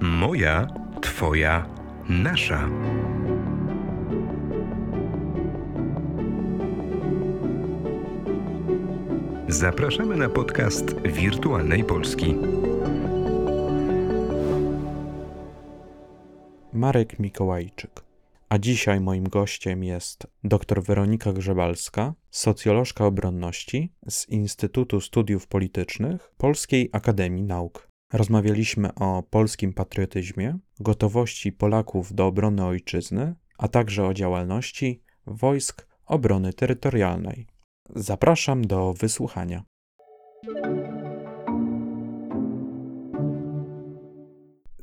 Moja, Twoja, nasza. Zapraszamy na podcast Wirtualnej Polski. Marek Mikołajczyk. A dzisiaj moim gościem jest dr Weronika Grzebalska, socjolożka obronności z Instytutu Studiów Politycznych Polskiej Akademii Nauk. Rozmawialiśmy o polskim patriotyzmie, gotowości Polaków do obrony ojczyzny, a także o działalności wojsk obrony terytorialnej. Zapraszam do wysłuchania.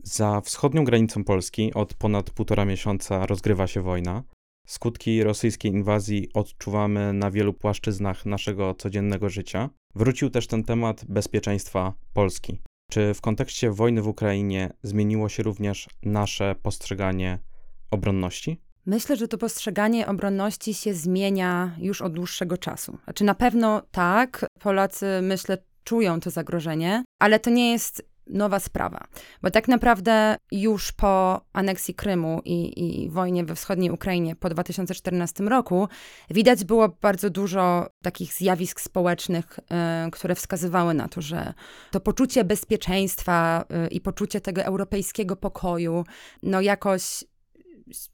Za wschodnią granicą Polski od ponad półtora miesiąca rozgrywa się wojna. Skutki rosyjskiej inwazji odczuwamy na wielu płaszczyznach naszego codziennego życia. Wrócił też ten temat bezpieczeństwa Polski. Czy w kontekście wojny w Ukrainie zmieniło się również nasze postrzeganie obronności? Myślę, że to postrzeganie obronności się zmienia już od dłuższego czasu. Znaczy na pewno tak, Polacy myślę czują to zagrożenie, ale to nie jest nowa sprawa. Bo tak naprawdę już po aneksji Krymu i, i, wojnie we wschodniej Ukrainie po 2014 roku widać było bardzo dużo takich zjawisk społecznych, y, które wskazywały na to, że to poczucie bezpieczeństwa y, i poczucie tego europejskiego pokoju, no jakoś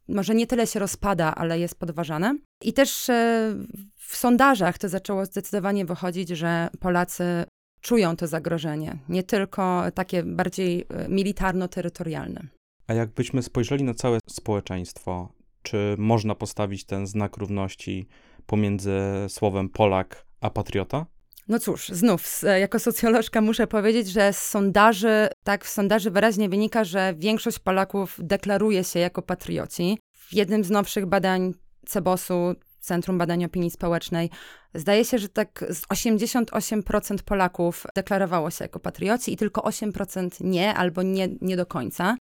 może nie tyle się rozpada, ale jest podważane. I też e, w sondażach to zaczęło zdecydowanie wychodzić, że Polacy czują to zagrożenie, nie tylko takie bardziej e, militarno-terytorialne. A jakbyśmy spojrzeli na całe społeczeństwo, czy można postawić ten znak równości pomiędzy słowem Polak a patriota? No cóż, znów, jako socjolożka muszę powiedzieć, że z sondaży, tak, w sondaży wyraźnie wynika, że większość Polaków deklaruje się jako patrioci. W jednym z nowszych badań Cebosu, Centrum Badań Opinii Społecznej, zdaje się, że tak z 88% Polaków deklarowało się jako patrioci i tylko 8% nie albo nie, nie do końca.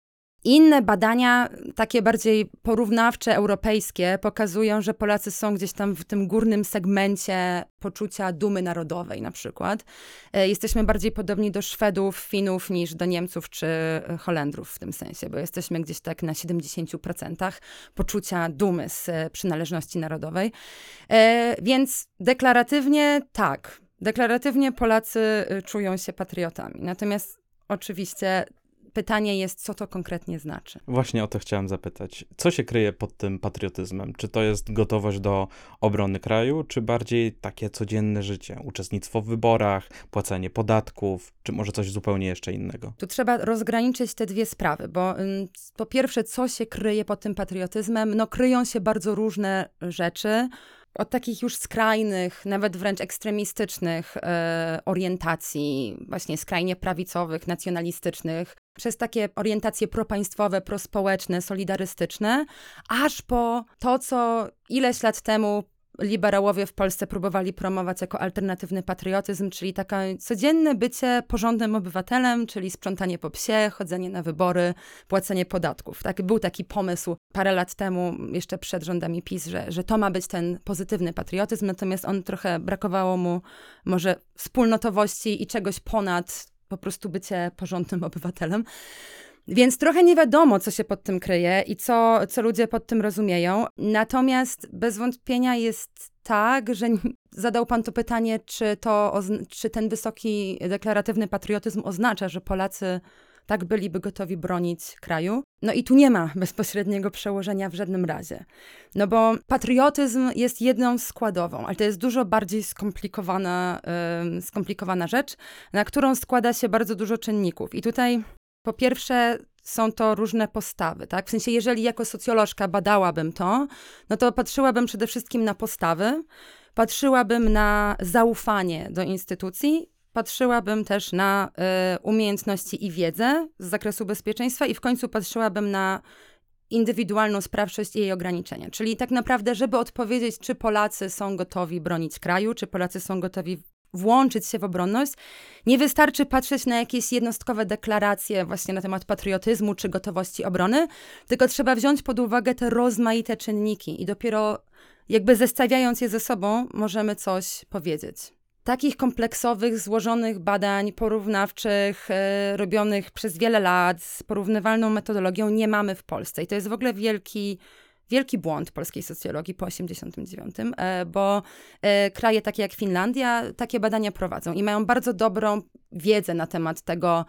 Inne badania, takie bardziej porównawcze, europejskie, pokazują, że Polacy są gdzieś tam w tym górnym segmencie poczucia dumy narodowej, na przykład. E, jesteśmy bardziej podobni do Szwedów, Finów niż do Niemców czy Holendrów w tym sensie, bo jesteśmy gdzieś tak na 70% poczucia dumy z e, przynależności narodowej. E, więc deklaratywnie tak. Deklaratywnie Polacy czują się patriotami. Natomiast oczywiście pytanie jest, co to konkretnie znaczy. Właśnie o to chciałem zapytać. Co się kryje pod tym patriotyzmem? Czy to jest gotowość do obrony kraju, czy bardziej takie codzienne życie? Uczestnictwo w wyborach, płacenie podatków, czy może coś zupełnie jeszcze innego? Tu trzeba rozgraniczyć te dwie sprawy, bo po pierwsze, co się kryje pod tym patriotyzmem? No, kryją się bardzo różne rzeczy od takich już skrajnych, nawet wręcz ekstremistycznych e, orientacji, właśnie skrajnie prawicowych, nacjonalistycznych, przez takie orientacje propaństwowe, prospołeczne, solidarystyczne, aż po to, co ileś lat temu liberałowie w Polsce próbowali promować jako alternatywny patriotyzm, czyli takie codzienne bycie porządnym obywatelem, czyli sprzątanie po psie, chodzenie na wybory, płacenie podatków. Tak, był taki pomysł parę lat temu, jeszcze przed rządami PiS, że, że to ma być ten pozytywny patriotyzm, natomiast on trochę brakowało mu może wspólnotowości i czegoś ponad po prostu bycie porządnym obywatelem. Więc trochę nie wiadomo, co się pod tym kryje i co, co ludzie pod tym rozumieją. Natomiast bez wątpienia jest tak, że zadał pan to pytanie, czy, to, czy ten wysoki deklaratywny patriotyzm oznacza, że Polacy tak byliby gotowi bronić kraju. No i tu nie ma bezpośredniego przełożenia w żadnym razie. No bo patriotyzm jest jedną składową, ale to jest dużo bardziej skomplikowana, yy, skomplikowana rzecz, na którą składa się bardzo dużo czynników. I tutaj po pierwsze, są to różne postawy, tak? W sensie, jeżeli jako socjolożka badałabym to, no to patrzyłabym przede wszystkim na postawy, patrzyłabym na zaufanie do instytucji, patrzyłabym też na y, umiejętności i wiedzę z zakresu bezpieczeństwa i w końcu patrzyłabym na indywidualną sprawczość i jej ograniczenia. Czyli tak naprawdę, żeby odpowiedzieć, czy Polacy są gotowi bronić kraju, czy Polacy są gotowi włączyć się w obronność, nie wystarczy patrzeć na jakieś jednostkowe deklaracje właśnie na temat patriotyzmu czy gotowości obrony, tylko trzeba wziąć pod uwagę te rozmaite czynniki i dopiero jakby zestawiając je ze sobą możemy coś powiedzieć. takich kompleksowych, złożonych badań porównawczych, e, robionych przez wiele lat, z porównywalną metodologią, nie mamy w Polsce. I to jest w ogóle wielki, wielki błąd polskiej socjologii po 89, e, bo e, kraje takie jak Finlandia takie badania prowadzą i mają bardzo dobrą wiedzę na temat tego,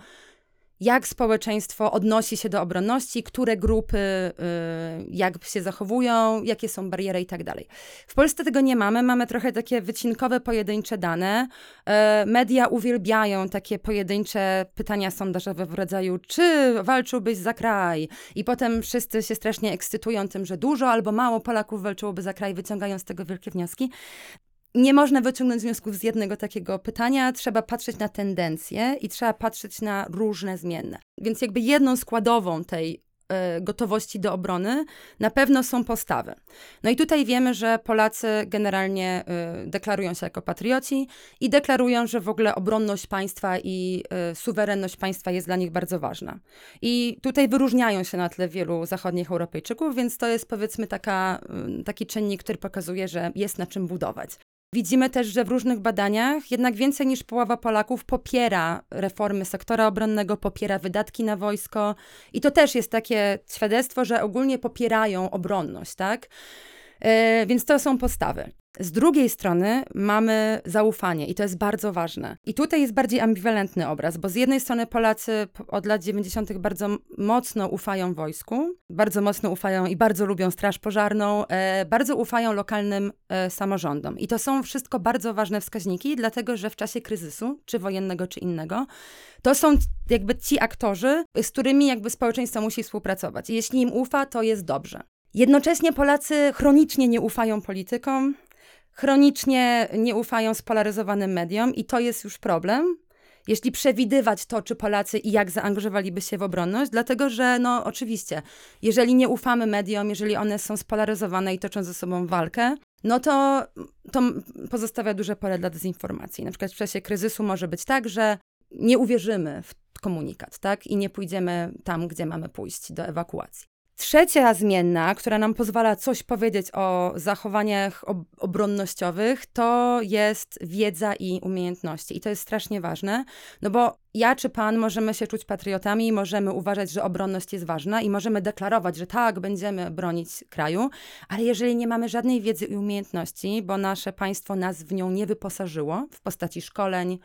jak społeczeństwo odnosi się do obronności, które grupy y, jak się zachowują, jakie są bariery i tak dalej. W Polsce tego nie mamy, mamy trochę takie wycinkowe, pojedyncze dane. E, media uwielbiają takie pojedyncze pytania sondażowe w rodzaju czy walczyłbyś za kraj? I potem wszyscy się strasznie ekscytują tym, że dużo albo mało Polaków walczyłoby za kraj, wyciągają z tego wielkie wnioski nie można wyciągnąć wniosków z jednego takiego pytania, trzeba patrzeć na tendencje i trzeba patrzeć na różne zmienne. Więc jakby jedną składową tej y, gotowości do obrony na pewno są postawy. No i tutaj wiemy, że Polacy generalnie y, deklarują się jako patrioci i deklarują, że w ogóle obronność państwa i y, suwerenność państwa jest dla nich bardzo ważna. I tutaj wyróżniają się na tle wielu zachodnich Europejczyków, więc to jest powiedzmy taka, taki czynnik, który pokazuje, że jest na czym budować. Widzimy też, że w różnych badaniach jednak więcej niż połowa Polaków popiera reformy sektora obronnego, popiera wydatki na wojsko i to też jest takie świadectwo, że ogólnie popierają obronność, tak? Yy, więc to są postawy. Z drugiej strony mamy zaufanie i to jest bardzo ważne. I tutaj jest bardziej ambiwalentny obraz, bo z jednej strony Polacy od lat 90. bardzo mocno ufają wojsku, bardzo mocno ufają i bardzo lubią Straż Pożarną, e, bardzo ufają lokalnym e, samorządom. I to są wszystko bardzo ważne wskaźniki, dlatego że w czasie kryzysu, czy wojennego, czy innego, to są jakby ci aktorzy, z którymi jakby społeczeństwo musi współpracować. I jeśli im ufa, to jest dobrze. Jednocześnie Polacy chronicznie nie ufają politykom, chronicznie nie ufają spolaryzowanym mediom i to jest już problem. Jeśli przewidywać to, czy Polacy i jak zaangażowaliby się w obronność, dlatego że, no oczywiście, jeżeli nie ufamy mediom, jeżeli one są spolaryzowane i toczą ze sobą walkę, no to, to pozostawia duże pole dla dezinformacji. Na przykład w czasie kryzysu może być tak, że nie uwierzymy w komunikat, tak? I nie pójdziemy tam, gdzie mamy pójść do ewakuacji. Trzecia zmienna, która nam pozwala coś powiedzieć o zachowaniach ob obronnościowych, to jest wiedza i umiejętności. I to jest strasznie ważne, no bo ja czy pan możemy się czuć patriotami, możemy uważać, że obronność jest ważna i możemy deklarować, że tak, będziemy bronić kraju, ale jeżeli nie mamy żadnej wiedzy i umiejętności, bo nasze państwo nas w nią nie wyposażyło w postaci szkoleń,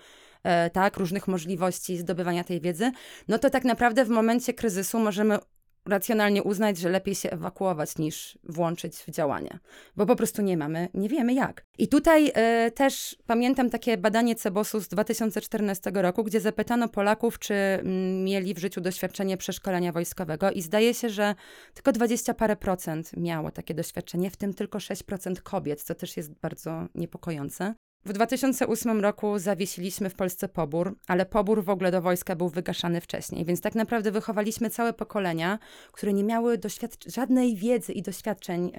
e, tak, różnych możliwości zdobywania tej wiedzy, no to tak naprawdę w momencie kryzysu możemy racjonalnie uznać, że lepiej się ewakuować niż włączyć w działanie, bo po prostu nie mamy, nie wiemy jak. I tutaj y, też pamiętam takie badanie Cebosu z 2014 roku, gdzie zapytano Polaków, czy mm, mieli w życiu doświadczenie przeszkolenia wojskowego i zdaje się, że tylko 20 parę procent miało takie doświadczenie, w tym tylko 6% kobiet, co też jest bardzo niepokojące. W 2008 roku zawiesiliśmy w Polsce pobór, ale pobór w ogóle do wojska był wygaszany wcześniej, więc tak naprawdę wychowaliśmy całe pokolenia, które nie miały żadnej wiedzy i doświadczeń yy,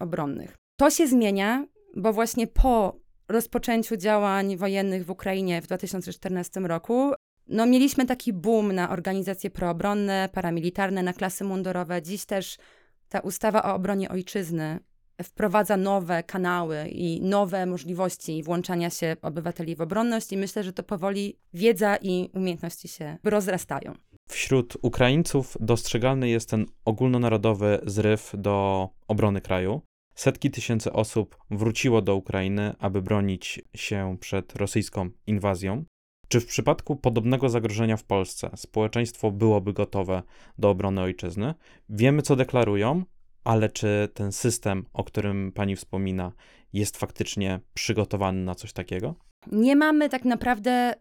obronnych. To się zmienia, bo właśnie po rozpoczęciu działań wojennych w Ukrainie w 2014 roku no, mieliśmy taki boom na organizacje proobronne, paramilitarne, na klasy mundurowe. Dziś też ta ustawa o obronie ojczyzny wprowadza nowe kanały i nowe możliwości włączania się obywateli w obronność i myślę, że to powoli wiedza i umiejętności się rozrastają. Wśród Ukraińców dostrzegalny jest ten ogólnonarodowy zryw do obrony kraju. Setki tysięcy osób wróciło do Ukrainy, aby bronić się przed rosyjską inwazją. Czy w przypadku podobnego zagrożenia w Polsce społeczeństwo byłoby gotowe do obrony ojczyzny? Wiemy, co deklarują, ale czy ten system, o którym pani wspomina, jest faktycznie przygotowany na coś takiego? Nie mamy tak naprawdę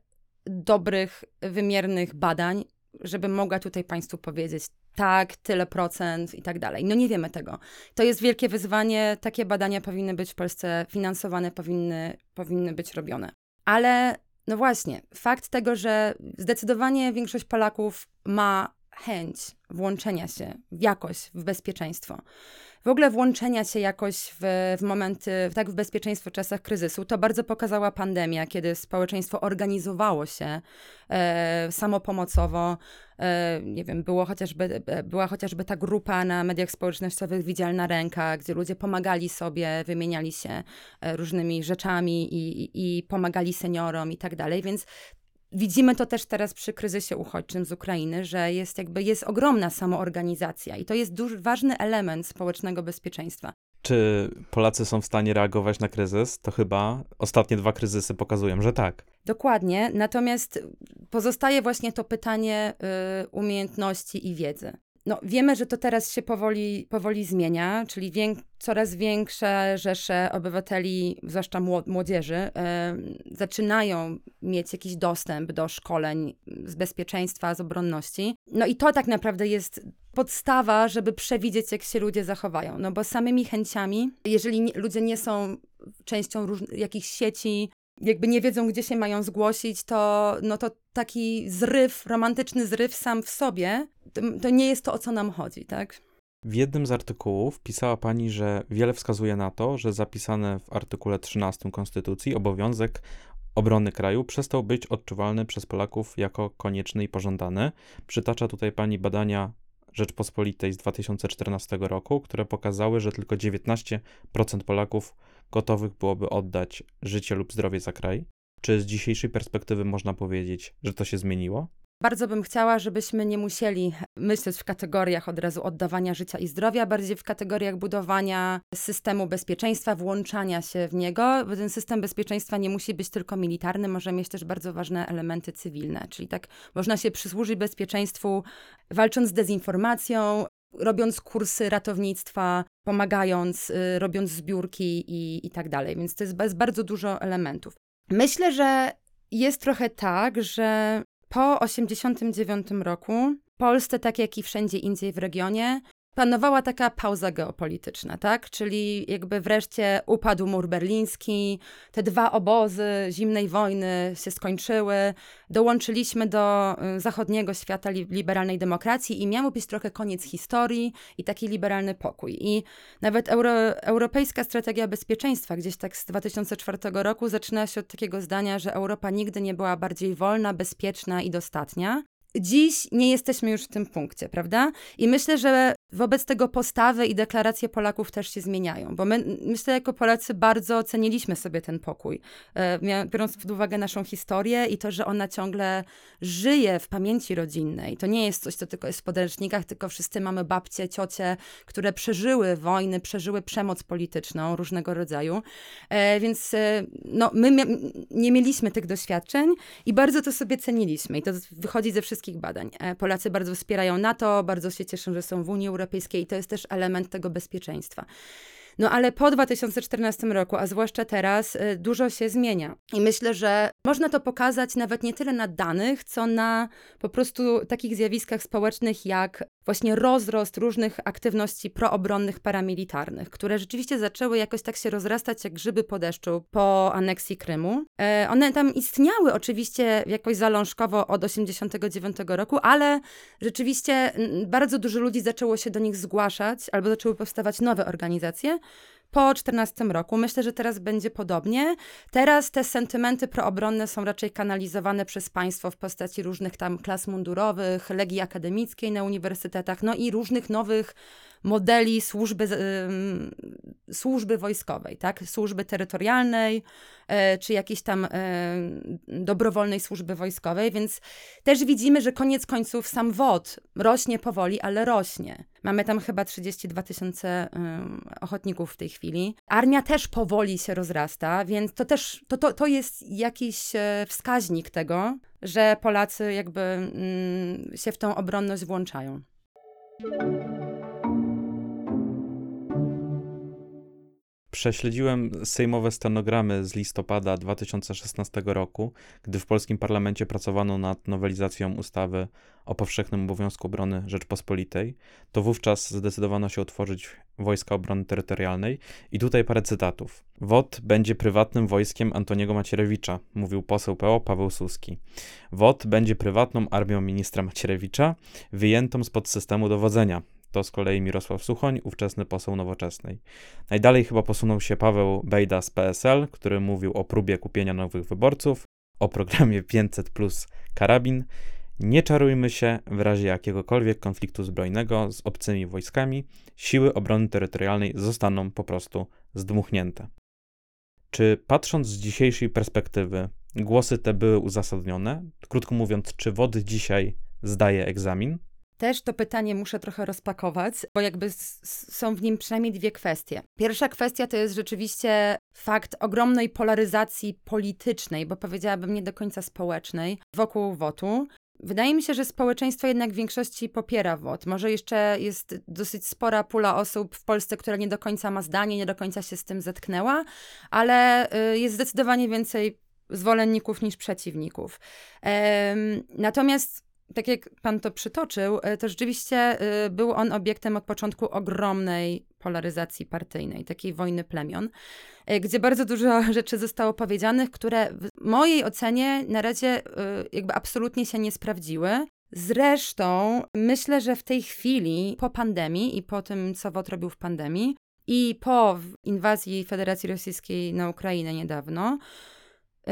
dobrych, wymiernych badań, żebym mogła tutaj Państwu powiedzieć, tak, tyle procent i tak dalej. No nie wiemy tego. To jest wielkie wyzwanie. Takie badania powinny być w Polsce finansowane, powinny, powinny być robione. Ale no właśnie, fakt tego, że zdecydowanie większość Polaków ma chęć włączenia się jakoś w bezpieczeństwo, w ogóle włączenia się jakoś w, w momenty, tak w bezpieczeństwo w czasach kryzysu, to bardzo pokazała pandemia, kiedy społeczeństwo organizowało się e, samopomocowo. E, nie wiem, było chociażby, e, była chociażby ta grupa na mediach społecznościowych Widzialna Ręka, gdzie ludzie pomagali sobie, wymieniali się e, różnymi rzeczami i, i, i pomagali seniorom i tak dalej, więc Widzimy to też teraz przy kryzysie uchodźczym z Ukrainy, że jest jakby jest ogromna samoorganizacja i to jest duży, ważny element społecznego bezpieczeństwa. Czy Polacy są w stanie reagować na kryzys? To chyba ostatnie dwa kryzysy pokazują, że tak. Dokładnie, natomiast pozostaje właśnie to pytanie y, umiejętności i wiedzy. No, wiemy, że to teraz się powoli, powoli zmienia, czyli wiek, coraz większe rzesze obywateli, zwłaszcza młodzieży, zaczynają mieć jakiś dostęp do szkoleń z bezpieczeństwa, z obronności. No i to tak naprawdę jest podstawa, żeby przewidzieć, jak się ludzie zachowają. No bo samymi chęciami, jeżeli nie, ludzie nie są częścią jakichś sieci, jakby nie wiedzą, gdzie się mają zgłosić, to, no to taki zryw, romantyczny zryw sam w sobie, to, nie jest to, o co nam chodzi, tak? W jednym z artykułów pisała pani, że wiele wskazuje na to, że zapisane w artykule 13 Konstytucji obowiązek obrony kraju przestał być odczuwalny przez Polaków jako konieczny i pożądany. Przytacza tutaj pani badania Rzeczpospolitej z 2014 roku, które pokazały, że tylko 19% Polaków gotowych byłoby oddać życie lub zdrowie za kraj. Czy z dzisiejszej perspektywy można powiedzieć, że to się zmieniło? Bardzo bym chciała, żebyśmy nie musieli myśleć w kategoriach od razu oddawania życia i zdrowia, bardziej w kategoriach budowania systemu bezpieczeństwa, włączania się w niego. Bo ten system bezpieczeństwa nie musi być tylko militarny, może mieć też bardzo ważne elementy cywilne. Czyli tak można się przysłużyć bezpieczeństwu, walcząc z dezinformacją, robiąc kursy ratownictwa, pomagając, y, robiąc zbiórki i, i tak dalej. Więc to jest, jest bardzo dużo elementów. Myślę, że jest trochę tak, że po 1989 roku w Polsce, tak jak i wszędzie indziej w regionie, panowała taka pauza geopolityczna, tak? Czyli jakby wreszcie upadł mur berliński, te dwa obozy zimnej wojny się skończyły, dołączyliśmy do y, zachodniego świata liberalnej demokracji i miał być trochę koniec historii i taki liberalny pokój. I nawet euro, europejska strategia bezpieczeństwa gdzieś tak z 2004 roku zaczyna się od takiego zdania, że Europa nigdy nie była bardziej wolna, bezpieczna i dostatnia. Dziś nie jesteśmy już w tym punkcie, prawda? I myślę, że wobec tego postawy i deklaracje Polaków też się zmieniają, bo my, myślę, jako Polacy bardzo ceniliśmy sobie ten pokój, e, biorąc pod uwagę naszą historię i to, że ona ciągle żyje w pamięci rodzinnej. To nie jest coś, co tylko jest w podręcznikach, tylko wszyscy mamy babcie, ciocie, które przeżyły wojny, przeżyły przemoc polityczną różnego rodzaju. E, więc e, no, my nie mieliśmy tych doświadczeń i bardzo to sobie ceniliśmy i to wychodzi ze wszystkich badań. Polacy bardzo wspierają NATO, bardzo się cieszą, że są w Unii Europejskiej, i to jest też element tego bezpieczeństwa. No ale po 2014 roku, a zwłaszcza teraz, y, dużo się zmienia. I myślę, że można to pokazać nawet nie tyle na danych, co na po prostu takich zjawiskach społecznych, jak właśnie rozrost różnych aktywności proobronnych, paramilitarnych, które rzeczywiście zaczęły jakoś tak się rozrastać jak grzyby po deszczu po aneksji Krymu. E, one tam istniały oczywiście jakoś zalążkowo od 89 roku, ale rzeczywiście bardzo dużo ludzi zaczęło się do nich zgłaszać albo zaczęły powstawać nowe organizacje, po 14 roku. Myślę, że teraz będzie podobnie. Teraz te sentymenty proobronne są raczej kanalizowane przez państwo w postaci różnych tam klas mundurowych, legii akademickiej na uniwersytetach, no i różnych nowych modeli służby, służby wojskowej, tak? Służby terytorialnej, y, czy jakiejś tam y, dobrowolnej służby wojskowej, więc też widzimy, że koniec końców sam WOD rośnie powoli, ale rośnie. Mamy tam chyba 32 tysiące ochotników w tej chwili. Armia też powoli się rozrasta, więc to też, to, to, to jest jakiś e, wskaźnik tego, że Polacy jakby mm, się w tą obronność włączają. Prześledziłem sejmowe stenogramy z listopada 2016 roku, gdy w polskim parlamencie pracowano nad nowelizacją ustawy o powszechnym obowiązku obrony Rzeczpospolitej. To wówczas zdecydowano się utworzyć Wojska Obrony Terytorialnej. I tutaj parę cytatów. WOT będzie prywatnym wojskiem Antoniego Macierewicza, mówił poseł PO Paweł Suski. WOT będzie prywatną armią ministra Macierewicza, wyjętą spod systemu dowodzenia. To z kolei Mirosław Suchoń, ówczesny poseł Nowoczesnej. Najdalej chyba posunął się Paweł Bejda z PSL, który mówił o próbie kupienia nowych wyborców, o programie 500 plus karabin. Nie czarujmy się, w razie jakiegokolwiek konfliktu zbrojnego z obcymi wojskami, siły obrony terytorialnej zostaną po prostu zdmuchnięte. Czy patrząc z dzisiejszej perspektywy, głosy te były uzasadnione? Krótko mówiąc, czy WOD dzisiaj zdaje egzamin? Też to pytanie muszę trochę rozpakować, bo jakby są w nim przynajmniej dwie kwestie. Pierwsza kwestia to jest rzeczywiście fakt ogromnej polaryzacji politycznej, bo powiedziałabym nie do końca społecznej, wokół WOT-u. Wydaje mi się, że społeczeństwo jednak w większości popiera WOT. Może jeszcze jest dosyć spora pula osób w Polsce, która nie do końca ma zdanie, nie do końca się z tym zetknęła, ale y, jest zdecydowanie więcej zwolenników niż przeciwników. Natomiast tak jak pan to przytoczył, e, to rzeczywiście e, był on obiektem od początku ogromnej polaryzacji partyjnej, takiej wojny plemion, e, gdzie bardzo dużo rzeczy zostało powiedzianych, które w mojej ocenie na razie jakby absolutnie się nie sprawdziły. Zresztą myślę, że w tej chwili, po pandemii i po tym, co WOT robił w pandemii i po inwazji Federacji Rosyjskiej na Ukrainę niedawno,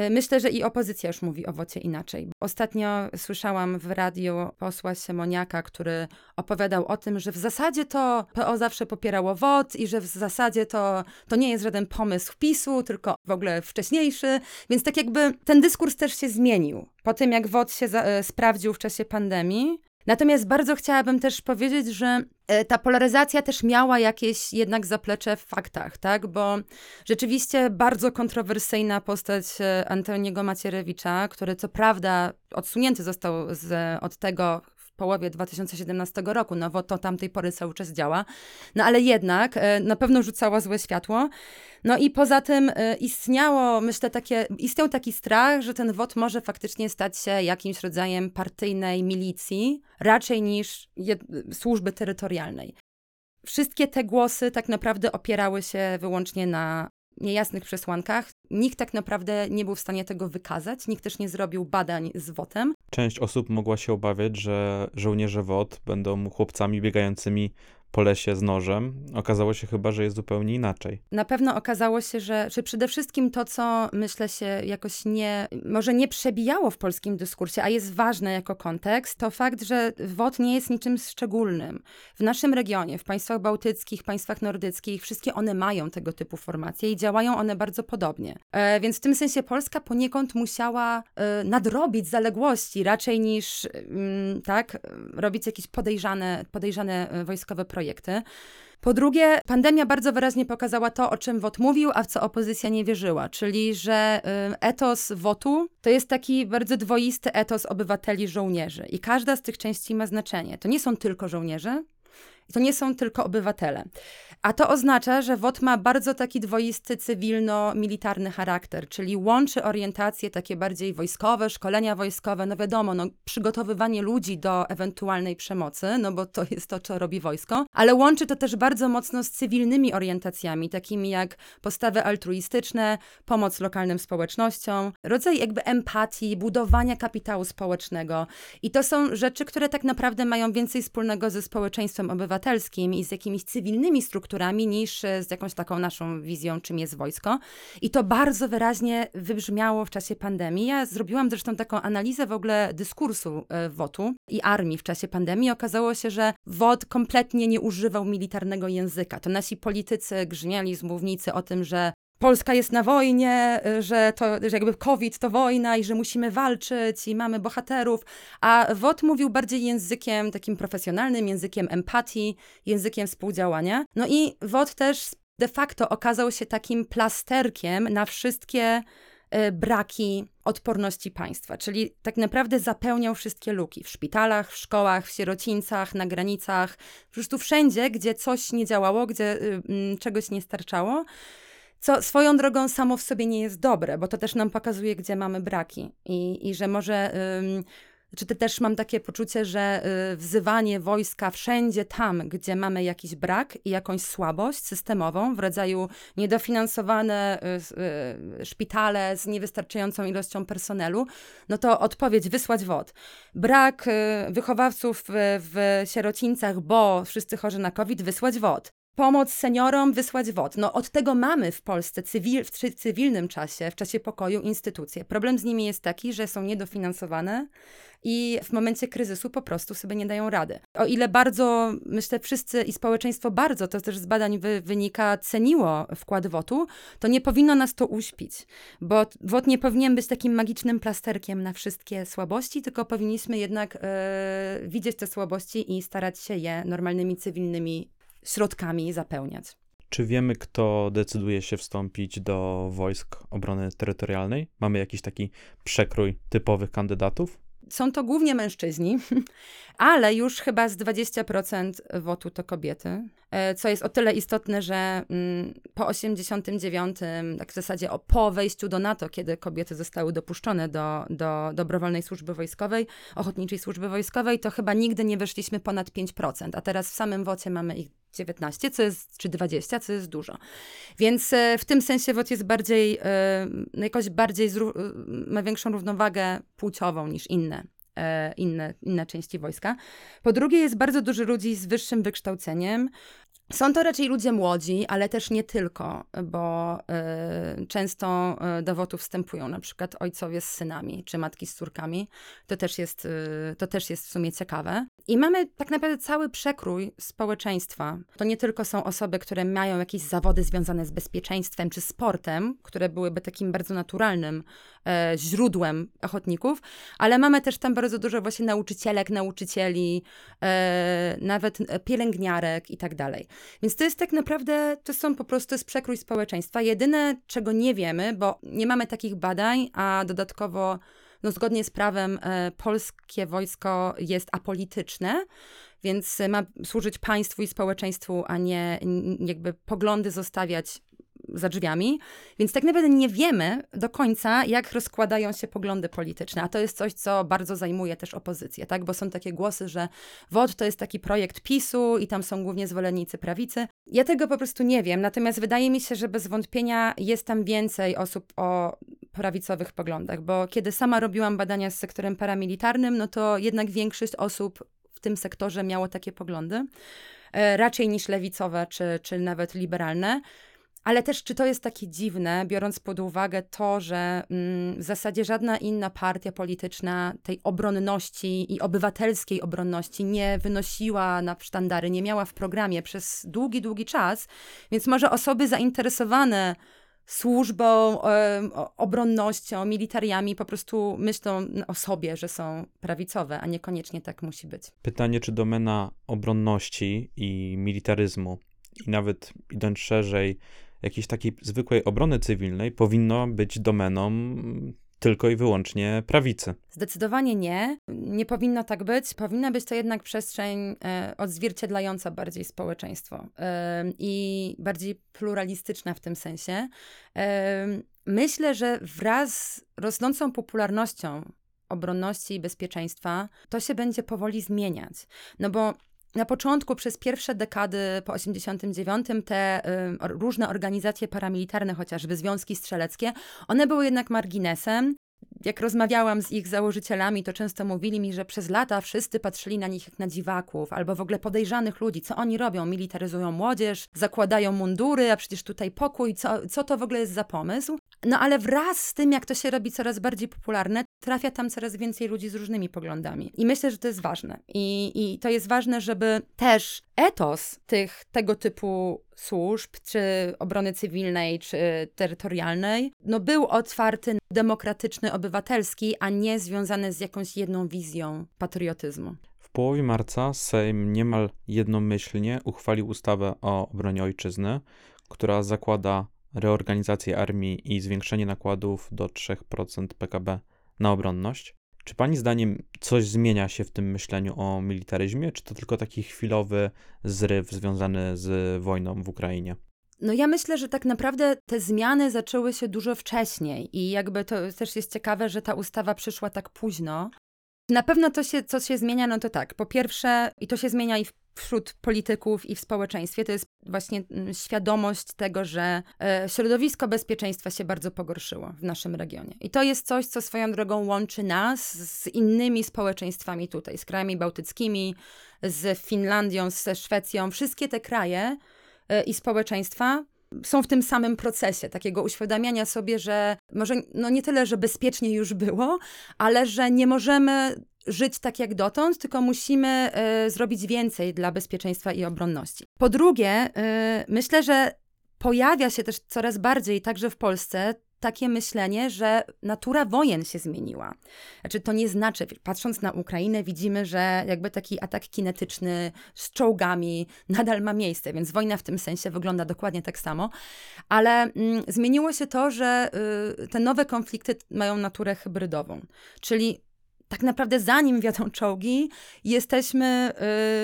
myślę, że i opozycja już mówi o wocie inaczej. Ostatnio słyszałam w radiu posła Siemoniaka, który opowiadał o tym, że w zasadzie to PO zawsze popierało WOT i że w zasadzie to, to nie jest żaden pomysł PiSu, tylko w ogóle wcześniejszy. Więc tak jakby ten dyskurs też się zmienił. Po tym, jak WOT się za, e, sprawdził w czasie pandemii, Natomiast bardzo chciałabym też powiedzieć, że e, ta polaryzacja też miała jakieś jednak zaplecze w faktach, tak? Bo rzeczywiście bardzo kontrowersyjna postać e, Antoniego Macierewicza, który co prawda odsunięty został z, od tego połowie 2017 roku, no bo to tamtej pory cały czas działa. No ale jednak e, na pewno rzucała złe światło. No i poza tym e, istniało, myślę, takie, istniał taki strach, że ten WOT może faktycznie stać się jakimś rodzajem partyjnej milicji, raczej niż służby terytorialnej. Wszystkie te głosy tak naprawdę opierały się wyłącznie na niejasnych przesłankach. Nikt tak naprawdę nie był w stanie tego wykazać, nikt też nie zrobił badań z WOT-em. Część osób mogła się obawiać, że żołnierze WOT będą chłopcami biegającymi po lesie z nożem. Okazało się chyba, że jest zupełnie inaczej. Na pewno okazało się, że, że przede wszystkim to, co myślę się jakoś nie, może nie przebijało w polskim dyskursie, a jest ważne jako kontekst, to fakt, że WOT nie jest niczym szczególnym. W naszym regionie, w państwach bałtyckich, państwach nordyckich, wszystkie one mają tego typu formacje i działają one bardzo podobnie. E, więc w tym sensie Polska poniekąd musiała e, nadrobić zaległości raczej niż mm, tak, robić jakieś podejrzane, podejrzane e, wojskowe projekty. Po drugie, pandemia bardzo wyraźnie pokazała to, o czym WOT mówił, a w co opozycja nie wierzyła, czyli że y, etos WOT-u to jest taki bardzo dwoisty etos obywateli żołnierzy i każda z tych części ma znaczenie. To nie są tylko żołnierze, i to nie są tylko obywatele. A to oznacza, że WOT ma bardzo taki dwoisty cywilno-militarny charakter, czyli łączy orientacje takie bardziej wojskowe, szkolenia wojskowe, no wiadomo, no, przygotowywanie ludzi do ewentualnej przemocy, no bo to jest to, co robi wojsko, ale łączy to też bardzo mocno z cywilnymi orientacjami, takimi jak postawy altruistyczne, pomoc lokalnym społecznościom, rodzaj jakby empatii, budowania kapitału społecznego. I to są rzeczy, które tak naprawdę mają więcej wspólnego ze społeczeństwem obywatelskim i z jakimiś cywilnymi strukturami, strukturami niż e, z jakąś taką naszą wizją, czym jest wojsko. I to bardzo wyraźnie wybrzmiało w czasie pandemii. Ja zrobiłam zresztą taką analizę w ogóle dyskursu e, WOT-u i armii w czasie pandemii. Okazało się, że WOT kompletnie nie używał militarnego języka. To nasi politycy grzmieli z mównicy o tym, że Polska jest na wojnie, że to że jakby COVID to wojna i że musimy walczyć i mamy bohaterów, a WOT mówił bardziej językiem takim profesjonalnym, językiem empatii, językiem współdziałania. No i WOT też de facto okazał się takim plasterkiem na wszystkie y, braki odporności państwa, czyli tak naprawdę zapełniał wszystkie luki w szpitalach, w szkołach, w sierocińcach, na granicach, po prostu wszędzie, gdzie coś nie działało, gdzie y, czegoś nie starczało. Co swoją drogą samo w sobie nie jest dobre, bo to też nam pokazuje, gdzie mamy braki i, i że może ym, Czy te też mam takie poczucie, że y, wzywanie wojska wszędzie tam, gdzie mamy jakiś brak i jakąś słabość systemową w rodzaju niedofinansowane y, y, szpitale z niewystarczającą ilością personelu, no to odpowiedź wysłać WOD. Brak wychowawców w sierocińcach, bo wszyscy chorzy na COVID, wysłać WOD pomoc seniorom, wysłać WOD. No od tego mamy w Polsce cywil, w cywilnym czasie, w czasie pokoju instytucje. Problem z nimi jest taki, że są niedofinansowane i w momencie kryzysu po prostu sobie nie dają rady. O ile bardzo, myślę, wszyscy i społeczeństwo bardzo, to też z badań wy, wynika, ceniło wkład WOT-u, to nie powinno nas to uśpić, bo WOT nie powinien być takim magicznym plasterkiem na wszystkie słabości, tylko powinniśmy jednak e, widzieć te słabości i starać się je normalnymi, cywilnymi środkami zapełniać. Czy wiemy, kto decyduje się wstąpić do wojsk obrony terytorialnej? Mamy jakiś taki przekrój typowych kandydatów? Są to głównie mężczyźni, ale już chyba z 20% wotu to kobiety, e, co jest o tyle istotne, że mm, po 89, tak w zasadzie po wejściu do NATO, kiedy kobiety zostały dopuszczone do, do dobrowolnej służby wojskowej, ochotniczej służby wojskowej, to chyba nigdy nie weszliśmy ponad 5%, a teraz w samym wocie mamy ich 19, co jest, czy 20, co jest dużo. Więc e, w tym sensie WOT jest bardziej, e, no jakoś bardziej, e, ma większą równowagę płciową niż inne. Inne, inne części wojska. Po drugie, jest bardzo dużo ludzi z wyższym wykształceniem. Są to raczej ludzie młodzi, ale też nie tylko, bo e, często e, do WOT-u wstępują na przykład ojcowie z synami, czy matki z córkami. To też jest, e, to też jest w sumie ciekawe. I mamy tak naprawdę cały przekrój społeczeństwa. To nie tylko są osoby, które mają jakieś zawody związane z bezpieczeństwem czy sportem, które byłyby takim bardzo naturalnym e, źródłem ochotników, ale mamy też tam bardzo dużo właśnie nauczycielek, nauczycieli, e, nawet pielęgniarek i tak dalej. Więc to jest tak naprawdę, to są po prostu jest przekrój społeczeństwa. Jedyne, czego nie wiemy, bo nie mamy takich badań, a dodatkowo no, zgodnie z prawem e, polskie wojsko jest apolityczne, więc ma służyć państwu i społeczeństwu, a nie jakby poglądy zostawiać za drzwiami. Więc tak naprawdę nie wiemy do końca, jak rozkładają się poglądy polityczne. A to jest coś, co bardzo zajmuje też opozycję, tak? Bo są takie głosy, że WOT to jest taki projekt PiSu i tam są głównie zwolennicy prawicy. Ja tego po prostu nie wiem, natomiast wydaje mi się, że bez wątpienia jest tam więcej osób o prawicowych poglądach, bo kiedy sama robiłam badania z sektorem paramilitarnym, no to jednak większość osób w tym sektorze miało takie poglądy, e, raczej niż lewicowe czy, czy nawet liberalne. Ale też, czy to jest takie dziwne, biorąc pod uwagę to, że mm, w zasadzie żadna inna partia polityczna tej obronności i obywatelskiej obronności nie wynosiła na sztandary, nie miała w programie przez długi, długi czas, więc może osoby zainteresowane służbą, obronnością, militariami po prostu myślą o sobie, że są prawicowe, a niekoniecznie tak musi być. Pytanie, czy domena obronności i militaryzmu, i nawet idąc szerzej, jakiejś takiej zwykłej obrony cywilnej, powinno być domeną tylko i wyłącznie prawicy. Zdecydowanie nie. Nie powinno tak być. Powinna być to jednak przestrzeń e, odzwierciedlająca bardziej społeczeństwo e, i bardziej pluralistyczna w tym sensie. E, myślę, że wraz z rosnącą popularnością obronności i bezpieczeństwa, to się będzie powoli zmieniać. No bo na początku, przez pierwsze dekady po 89, te y, różne organizacje paramilitarne, chociażby związki strzeleckie, one były jednak marginesem. Jak rozmawiałam z ich założycielami, to często mówili mi, że przez lata wszyscy patrzyli na nich jak na dziwaków, albo w ogóle podejrzanych ludzi. Co oni robią? Militaryzują młodzież, zakładają mundury, a przecież tutaj pokój. Co, co to w ogóle jest za pomysł? No ale wraz z tym, jak to się robi coraz bardziej popularne, trafia tam coraz więcej ludzi z różnymi poglądami. I myślę, że to jest ważne. I, i to jest ważne, żeby też etos tych, tego typu służb, czy obrony cywilnej, czy terytorialnej, no był otwarty, demokratyczny, obywatelski, a nie związany z jakąś jedną wizją patriotyzmu. W połowie marca Sejm niemal jednomyślnie uchwalił ustawę o obronie ojczyzny, która zakłada reorganizację armii i zwiększenie nakładów do 3% PKB na obronność. Czy pani zdaniem coś zmienia się w tym myśleniu o militaryzmie, czy to tylko taki chwilowy zryw związany z wojną w Ukrainie? No ja myślę, że tak naprawdę te zmiany zaczęły się dużo wcześniej i jakby to też jest ciekawe, że ta ustawa przyszła tak późno, Na pewno to się, co się zmienia, no to tak. Po pierwsze, i to się zmienia i wśród polityków i w społeczeństwie, to jest właśnie mm, świadomość tego, że e, środowisko bezpieczeństwa się bardzo pogorszyło w naszym regionie. I to jest coś, co swoją drogą łączy nas z innymi społeczeństwami tutaj, z krajami bałtyckimi, z Finlandią, ze Szwecją. Wszystkie te kraje e, i społeczeństwa są w tym samym procesie takiego uświadamiania sobie, że może no nie tyle, że bezpiecznie już było, ale że nie możemy żyć tak jak dotąd, tylko musimy y, zrobić więcej dla bezpieczeństwa i obronności. Po drugie, y, myślę, że pojawia się też coraz bardziej, także w Polsce, takie myślenie, że natura wojen się zmieniła. Znaczy, to nie znaczy, patrząc na Ukrainę, widzimy, że jakby taki atak kinetyczny z czołgami nadal ma miejsce, więc wojna w tym sensie wygląda dokładnie tak samo. Ale mm, zmieniło się to, że y, te nowe konflikty mają naturę hybrydową, czyli tak naprawdę zanim wiadą czołgi, jesteśmy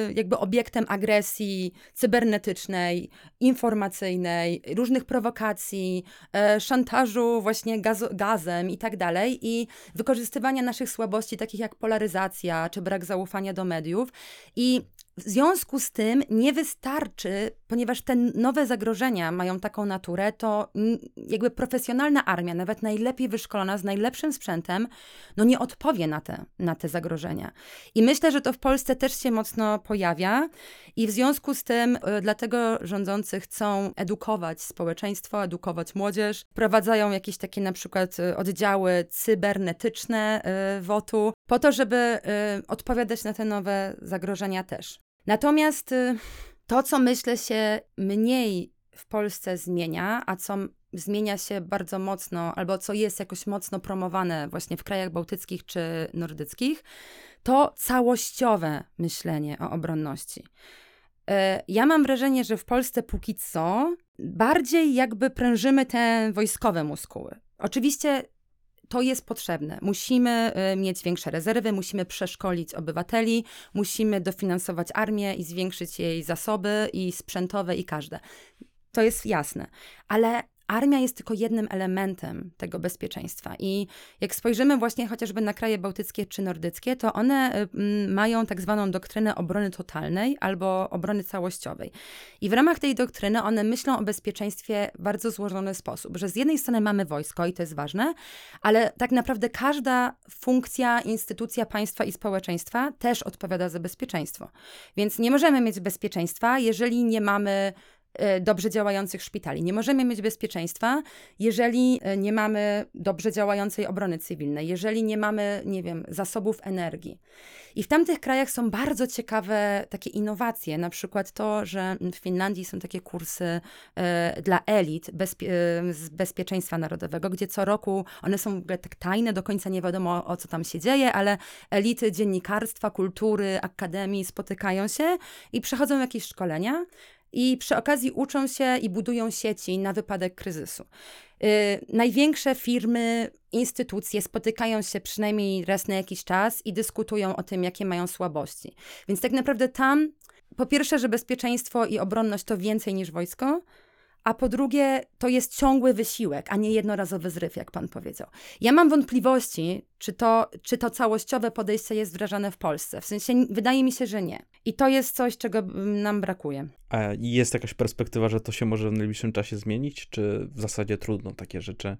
y, jakby obiektem agresji cybernetycznej, informacyjnej, różnych prowokacji, y, szantażu właśnie gaz gazem i tak dalej i wykorzystywania naszych słabości, takich jak polaryzacja czy brak zaufania do mediów. I w związku z tym nie wystarczy, ponieważ te nowe zagrożenia mają taką naturę, to jakby profesjonalna armia, nawet najlepiej wyszkolona, z najlepszym sprzętem, no nie odpowie na te, na te zagrożenia. I myślę, że to w Polsce też się mocno pojawia i w związku z tym y, dlatego rządzący chcą edukować społeczeństwo, edukować młodzież, prowadzają jakieś takie na przykład y, oddziały cybernetyczne y, WOT-u, po to, żeby odpowiadać na te nowe zagrożenia też. Natomiast y, to, co myślę się mniej w Polsce zmienia, a co zmienia się bardzo mocno, albo co jest jakoś mocno promowane właśnie w krajach bałtyckich czy nordyckich, to całościowe myślenie o obronności. E, ja mam wrażenie, że w Polsce póki co bardziej jakby prężymy te wojskowe muskuły. Oczywiście to jest potrzebne. Musimy y, mieć większe rezerwy, musimy przeszkolić obywateli, musimy dofinansować armię i zwiększyć jej zasoby i sprzętowe i każde. To jest jasne. Ale armia jest tylko jednym elementem tego bezpieczeństwa. I jak spojrzymy właśnie chociażby na kraje bałtyckie czy nordyckie, to one y, mają tak zwaną doktrynę obrony totalnej albo obrony całościowej. I w ramach tej doktryny one myślą o bezpieczeństwie w bardzo złożony sposób, że z jednej strony mamy wojsko i to jest ważne, ale tak naprawdę każda funkcja, instytucja państwa i społeczeństwa też odpowiada za bezpieczeństwo. Więc nie możemy mieć bezpieczeństwa, jeżeli nie mamy dobrze działających szpitali. Nie możemy mieć bezpieczeństwa, jeżeli e, nie mamy dobrze działającej obrony cywilnej, jeżeli nie mamy, nie wiem, zasobów energii. I w tamtych krajach są bardzo ciekawe takie innowacje, na przykład to, że w Finlandii są takie kursy e, dla elit bezpie z bezpieczeństwa narodowego, gdzie co roku one są w ogóle tak tajne, do końca nie wiadomo o co tam się dzieje, ale elity dziennikarstwa, kultury, akademii spotykają się i przechodzą jakieś szkolenia i przy okazji uczą się i budują sieci na wypadek kryzysu. Yy, największe firmy, instytucje spotykają się przynajmniej raz na jakiś czas i dyskutują o tym, jakie mają słabości. Więc tak naprawdę tam, po pierwsze, że bezpieczeństwo i obronność to więcej niż wojsko, a po drugie, to jest ciągły wysiłek, a nie jednorazowy zryw, jak pan powiedział. Ja mam wątpliwości, czy to, czy to całościowe podejście jest wdrażane w Polsce. W sensie, wydaje mi się, że nie. I to jest coś, czego nam brakuje. A jest jakaś perspektywa, że to się może w najbliższym czasie zmienić, czy w zasadzie trudno takie rzeczy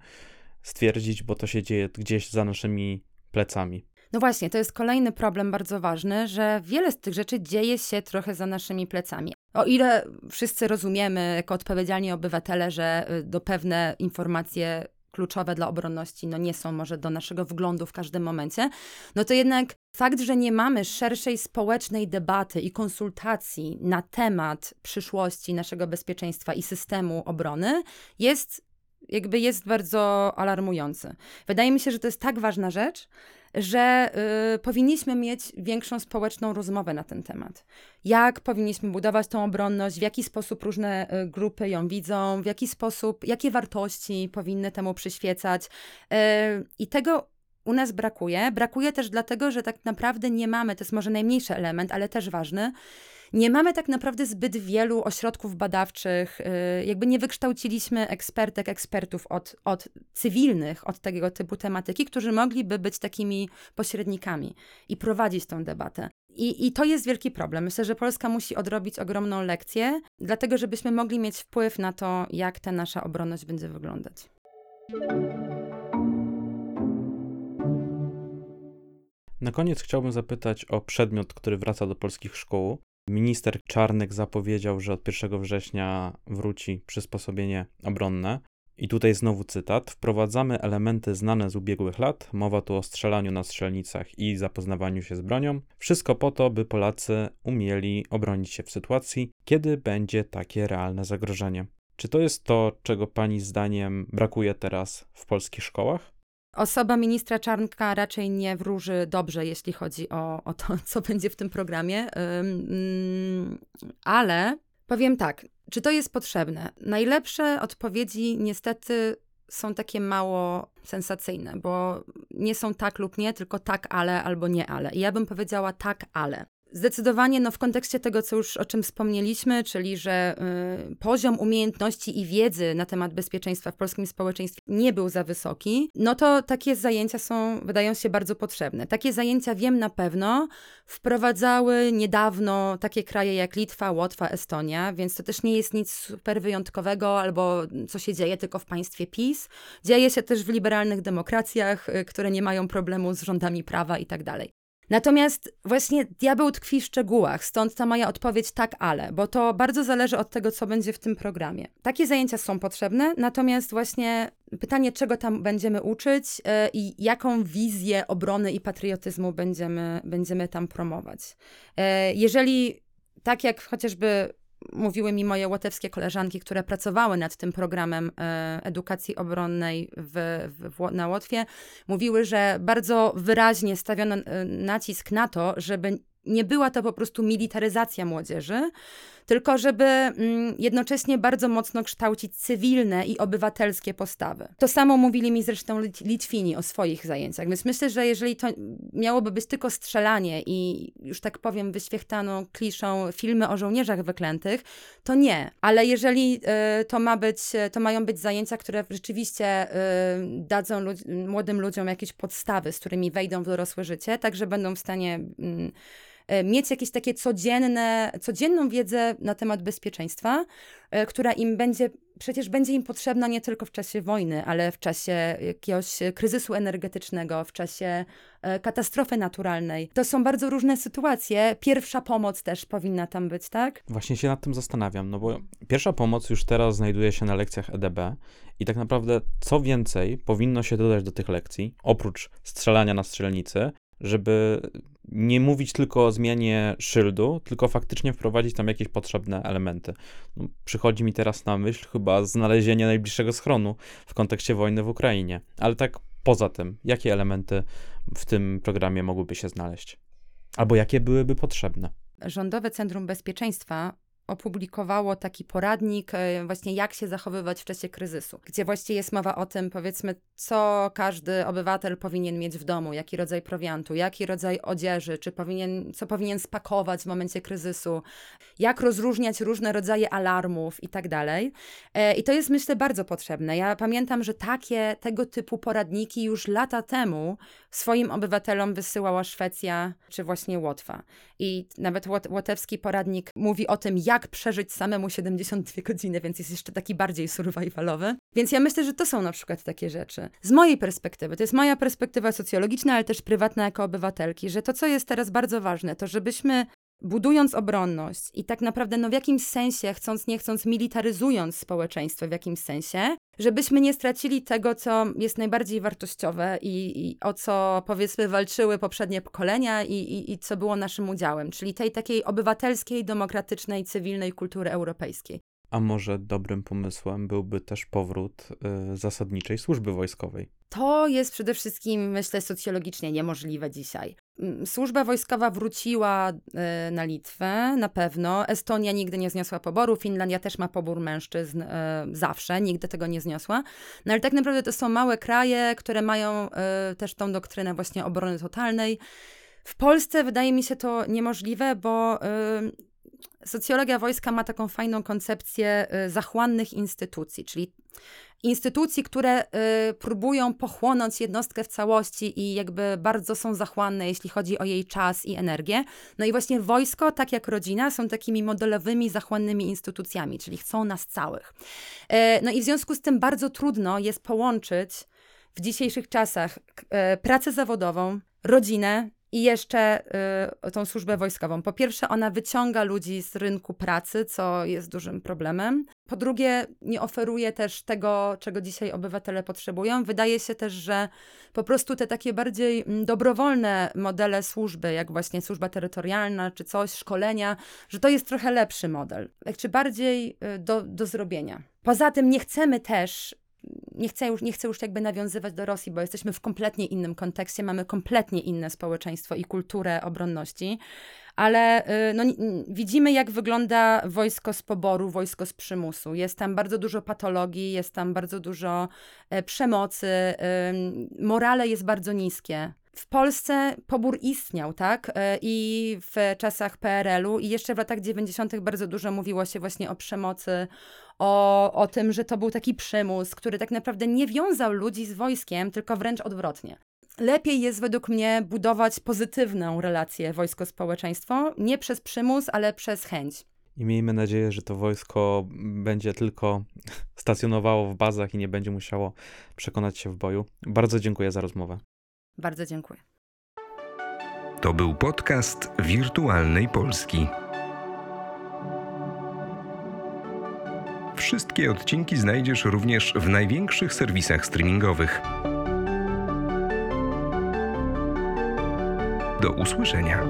stwierdzić, bo to się dzieje gdzieś za naszymi plecami? No właśnie, to jest kolejny problem bardzo ważny, że wiele z tych rzeczy dzieje się trochę za naszymi plecami. O ile wszyscy rozumiemy jako odpowiedzialni obywatele, że y, do pewne informacje kluczowe dla obronności no nie są może do naszego wglądu w każdym momencie, no to jednak fakt, że nie mamy szerszej społecznej debaty i konsultacji na temat przyszłości naszego bezpieczeństwa i systemu obrony jest jakby jest bardzo alarmujący. Wydaje mi się, że to jest tak ważna rzecz, że y, powinniśmy mieć większą społeczną rozmowę na ten temat. Jak powinniśmy budować tą obronność, w jaki sposób różne y, grupy ją widzą, w jaki sposób, jakie wartości powinny temu przyświecać. Y, I tego u nas brakuje. Brakuje też dlatego, że tak naprawdę nie mamy, to jest może najmniejszy element, ale też ważny, Nie mamy tak naprawdę zbyt wielu ośrodków badawczych, y, jakby nie wykształciliśmy ekspertek, ekspertów od, od cywilnych, od tego typu tematyki, którzy mogliby być takimi pośrednikami i prowadzić tą debatę. I, I to jest wielki problem. Myślę, że Polska musi odrobić ogromną lekcję, dlatego żebyśmy mogli mieć wpływ na to, jak ta nasza obronność będzie wyglądać. Na koniec chciałbym zapytać o przedmiot, który wraca do polskich szkół. Minister Czarnek zapowiedział, że od 1 września wróci przysposobienie obronne. I tutaj znowu cytat. Wprowadzamy elementy znane z ubiegłych lat. Mowa tu o strzelaniu na strzelnicach i zapoznawaniu się z bronią. Wszystko po to, by Polacy umieli obronić się w sytuacji, kiedy będzie takie realne zagrożenie. Czy to jest to, czego Pani zdaniem brakuje teraz w polskich szkołach? Osoba ministra Czarnka raczej nie wróży dobrze, jeśli chodzi o, o to, co będzie w tym programie. Ym, ale powiem tak, czy to jest potrzebne? Najlepsze odpowiedzi niestety są takie mało sensacyjne, bo nie są tak lub nie, tylko tak, ale albo nie, ale. I ja bym powiedziała tak, ale. Zdecydowanie no, w kontekście tego, co już o czym wspomnieliśmy, czyli że y, poziom umiejętności i wiedzy na temat bezpieczeństwa w polskim społeczeństwie nie był za wysoki, no to takie zajęcia są, wydają się bardzo potrzebne. Takie zajęcia, wiem na pewno, wprowadzały niedawno takie kraje jak Litwa, Łotwa, Estonia, więc to też nie jest nic super wyjątkowego albo co się dzieje tylko w państwie PiS. Dzieje się też w liberalnych demokracjach, y, które nie mają problemu z rządami prawa i tak dalej. Natomiast właśnie diabeł tkwi w szczegółach, stąd ta moja odpowiedź tak, ale, bo to bardzo zależy od tego, co będzie w tym programie. Takie zajęcia są potrzebne, natomiast właśnie pytanie, czego tam będziemy uczyć yy, i jaką wizję obrony i patriotyzmu będziemy, będziemy tam promować. Yy, jeżeli tak jak chociażby mówiły mi moje łotewskie koleżanki, które pracowały nad tym programem e, edukacji obronnej w, w, na Łotwie, mówiły, że bardzo wyraźnie stawiono e, nacisk na to, żeby nie była to po prostu militaryzacja młodzieży, tylko żeby mm, jednocześnie bardzo mocno kształcić cywilne i obywatelskie postawy. To samo mówili mi zresztą Litwini o swoich zajęciach, więc myślę, że jeżeli to miałoby być tylko strzelanie i już tak powiem wyświechtaną kliszą filmy o żołnierzach wyklętych, to nie. Ale jeżeli y, to ma być, to mają być zajęcia, które rzeczywiście y, dadzą lud młodym ludziom jakieś podstawy, z którymi wejdą w dorosłe życie, tak że będą w stanie E, mieć jakieś takie codzienne, codzienną wiedzę na temat bezpieczeństwa, e, która im będzie, przecież będzie im potrzebna nie tylko w czasie wojny, ale w czasie jakiegoś kryzysu energetycznego, w czasie e, katastrofy naturalnej. To są bardzo różne sytuacje. Pierwsza pomoc też powinna tam być, tak? Właśnie się nad tym zastanawiam, no bo pierwsza pomoc już teraz znajduje się na lekcjach EDB i tak naprawdę co więcej powinno się dodać do tych lekcji, oprócz strzelania na strzelnicy, żeby nie mówić tylko o zmianie szyldu, tylko faktycznie wprowadzić tam jakieś potrzebne elementy. No, przychodzi mi teraz na myśl chyba znalezienie najbliższego schronu w kontekście wojny w Ukrainie. Ale tak poza tym, jakie elementy w tym programie mogłyby się znaleźć? Albo jakie byłyby potrzebne? Rządowe Centrum Bezpieczeństwa opublikowało taki poradnik, e, właśnie jak się zachowywać w czasie kryzysu, gdzie właściwie jest mowa o tym, powiedzmy, co każdy obywatel powinien mieć w domu, jaki rodzaj prowiantu, jaki rodzaj odzieży, czy powinien, co powinien spakować w momencie kryzysu, jak rozróżniać różne rodzaje alarmów i tak dalej. E, I to jest, myślę, bardzo potrzebne. Ja pamiętam, że takie, tego typu poradniki już lata temu swoim obywatelom wysyłała Szwecja czy właśnie Łotwa. I nawet łotewski poradnik mówi o tym, jak jak przeżyć samemu 72 godziny, więc jest jeszcze taki bardziej survivalowy. Więc ja myślę, że to są na przykład takie rzeczy. Z mojej perspektywy, to jest moja perspektywa socjologiczna, ale też prywatna jako obywatelki, że to, co jest teraz bardzo ważne, to żebyśmy budując obronność i tak naprawdę no w jakimś sensie, chcąc nie chcąc, militaryzując społeczeństwo w jakimś sensie, żebyśmy nie stracili tego, co jest najbardziej wartościowe i, i o co powiedzmy walczyły poprzednie pokolenia i, i, i co było naszym udziałem, czyli tej takiej obywatelskiej, demokratycznej, cywilnej kultury europejskiej. A może dobrym pomysłem byłby też powrót y, zasadniczej służby wojskowej? To jest przede wszystkim, myślę, socjologicznie niemożliwe dzisiaj. Służba wojskowa wróciła y, na Litwę, na pewno. Estonia nigdy nie zniosła poboru, Finlandia też ma pobór mężczyzn y, zawsze, nigdy tego nie zniosła. No ale tak naprawdę to są małe kraje, które mają y, też tą doktrynę właśnie obrony totalnej. W Polsce wydaje mi się to niemożliwe, bo socjologia wojska ma taką fajną koncepcję y, zachłannych instytucji, czyli instytucji, które y, próbują pochłonąć jednostkę w całości i jakby bardzo są zachłanne, jeśli chodzi o jej czas i energię. No i właśnie wojsko, tak jak rodzina, są takimi modelowymi, zachłannymi instytucjami, czyli chcą nas całych. E, no i w związku z tym bardzo trudno jest połączyć w dzisiejszych czasach pracę zawodową, rodzinę i jeszcze y, tą służbę wojskową. Po pierwsze, ona wyciąga ludzi z rynku pracy, co jest dużym problemem. Po drugie, nie oferuje też tego, czego dzisiaj obywatele potrzebują. Wydaje się też, że po prostu te takie bardziej mm, dobrowolne modele służby, jak właśnie służba terytorialna czy coś, szkolenia, że to jest trochę lepszy model, czy bardziej y, do, do zrobienia. Poza tym nie chcemy też nie chcę, już, nie chcę już jakby nawiązywać do Rosji, bo jesteśmy w kompletnie innym kontekście, mamy kompletnie inne społeczeństwo i kulturę obronności, ale y, no, widzimy, jak wygląda wojsko z poboru, wojsko z przymusu. Jest tam bardzo dużo patologii, jest tam bardzo dużo e, przemocy, morale jest bardzo niskie. W Polsce pobór istniał, tak? E, I w czasach PRL-u, i jeszcze w latach 90. bardzo dużo mówiło się właśnie o przemocy, o, o tym, że to był taki przymus, który tak naprawdę nie wiązał ludzi z wojskiem, tylko wręcz odwrotnie. Lepiej jest według mnie budować pozytywną relację wojsko-społeczeństwo, nie przez przymus, ale przez chęć. I miejmy nadzieję, że to wojsko będzie tylko stacjonowało w bazach i nie będzie musiało przekonać się w boju. Bardzo dziękuję za rozmowę. Bardzo dziękuję. To był podcast Wirtualnej Polski. Wszystkie odcinki znajdziesz również w największych serwisach streamingowych. Do usłyszenia.